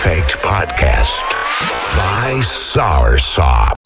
Effect Podcast by Soursop.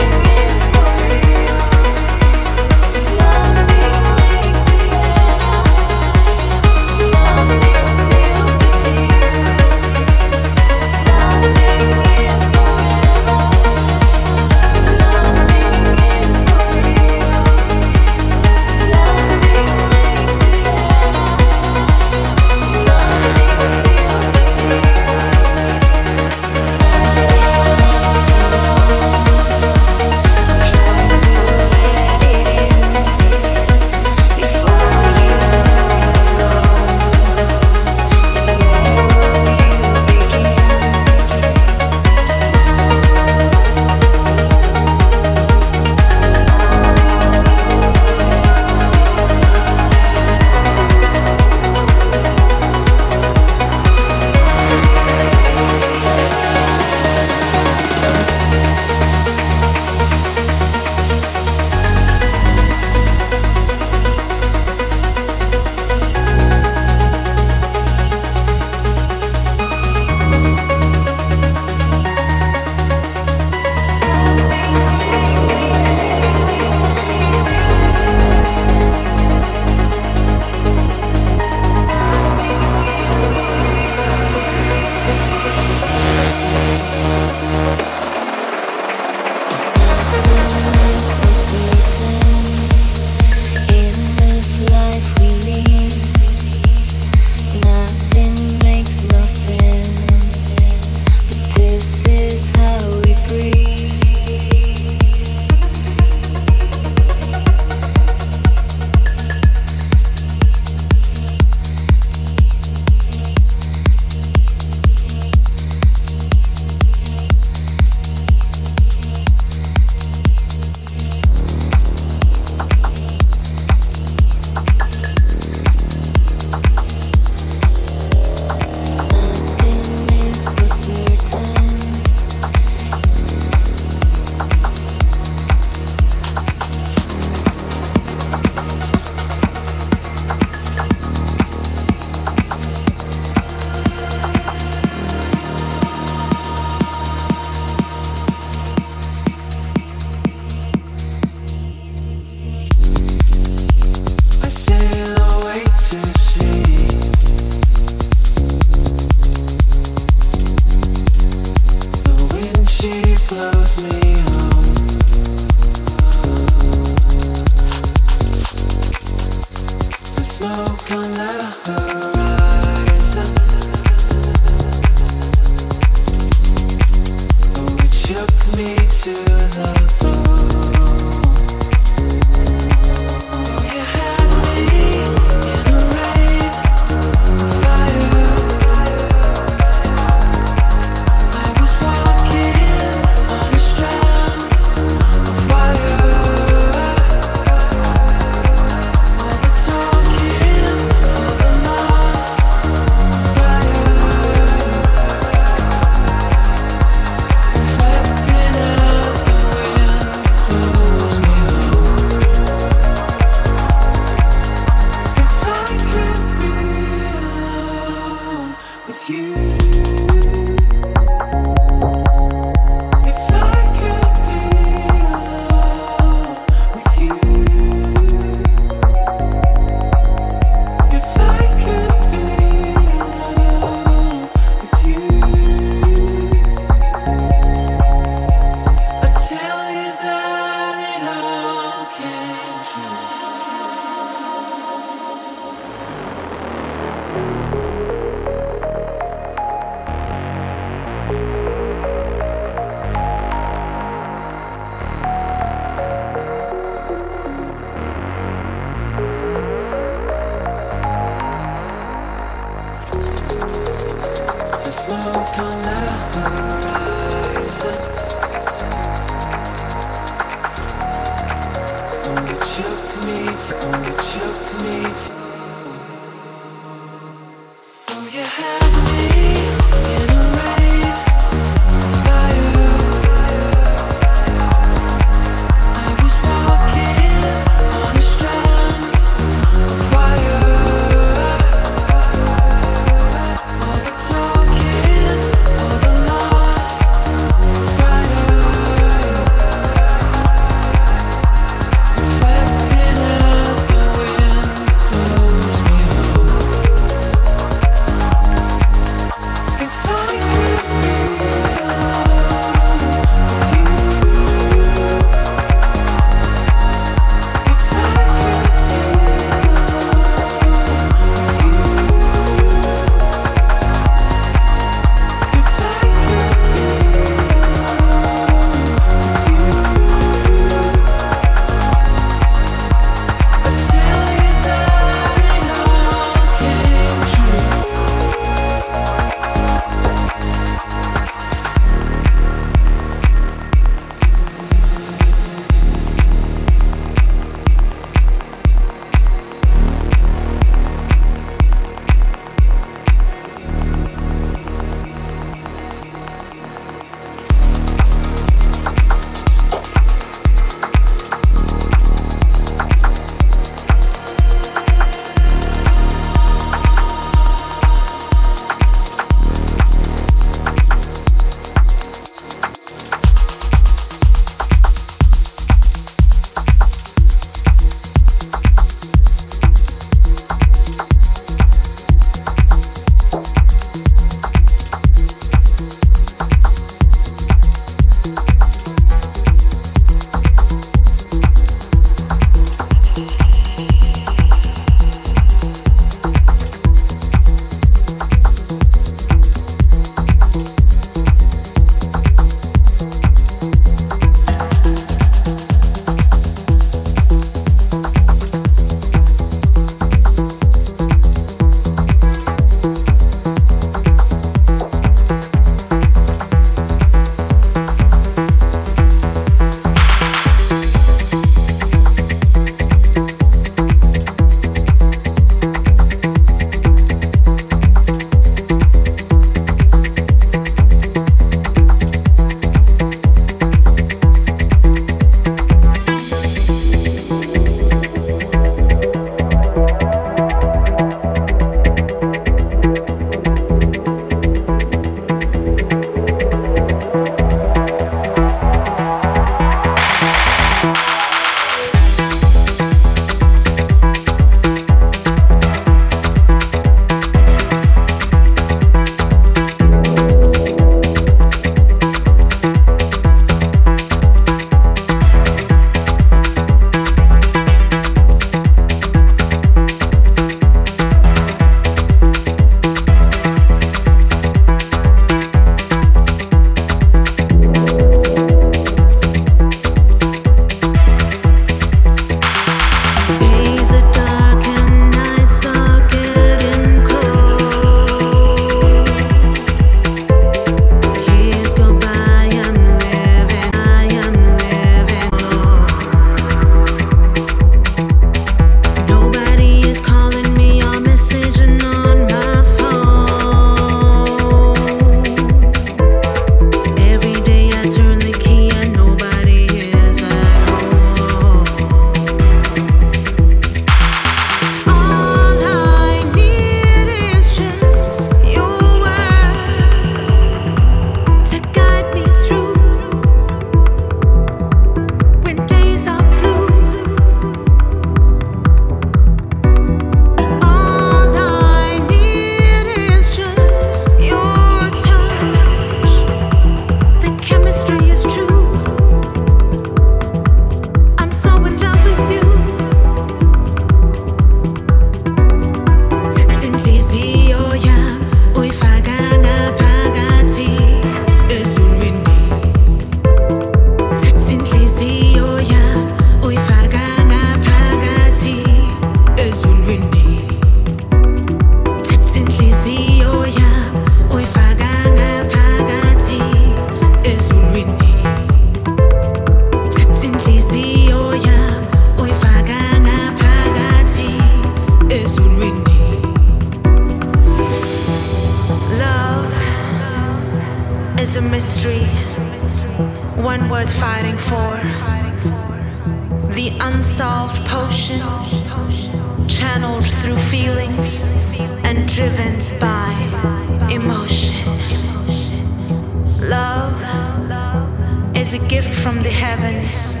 A gift from the heavens,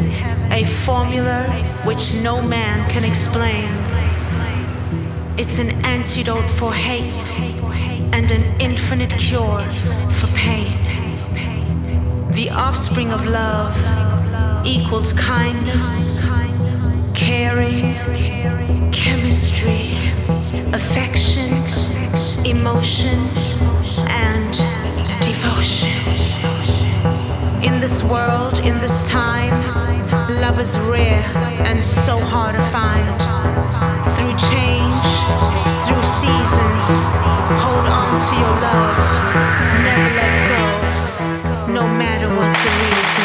a formula which no man can explain. It's an antidote for hate and an infinite cure for pain. The offspring of love equals kindness, caring, chemistry, affection, emotion, and devotion. In this world, in this time, love is rare and so hard to find. Through change, through seasons, hold on to your love, never let go, no matter what's the reason.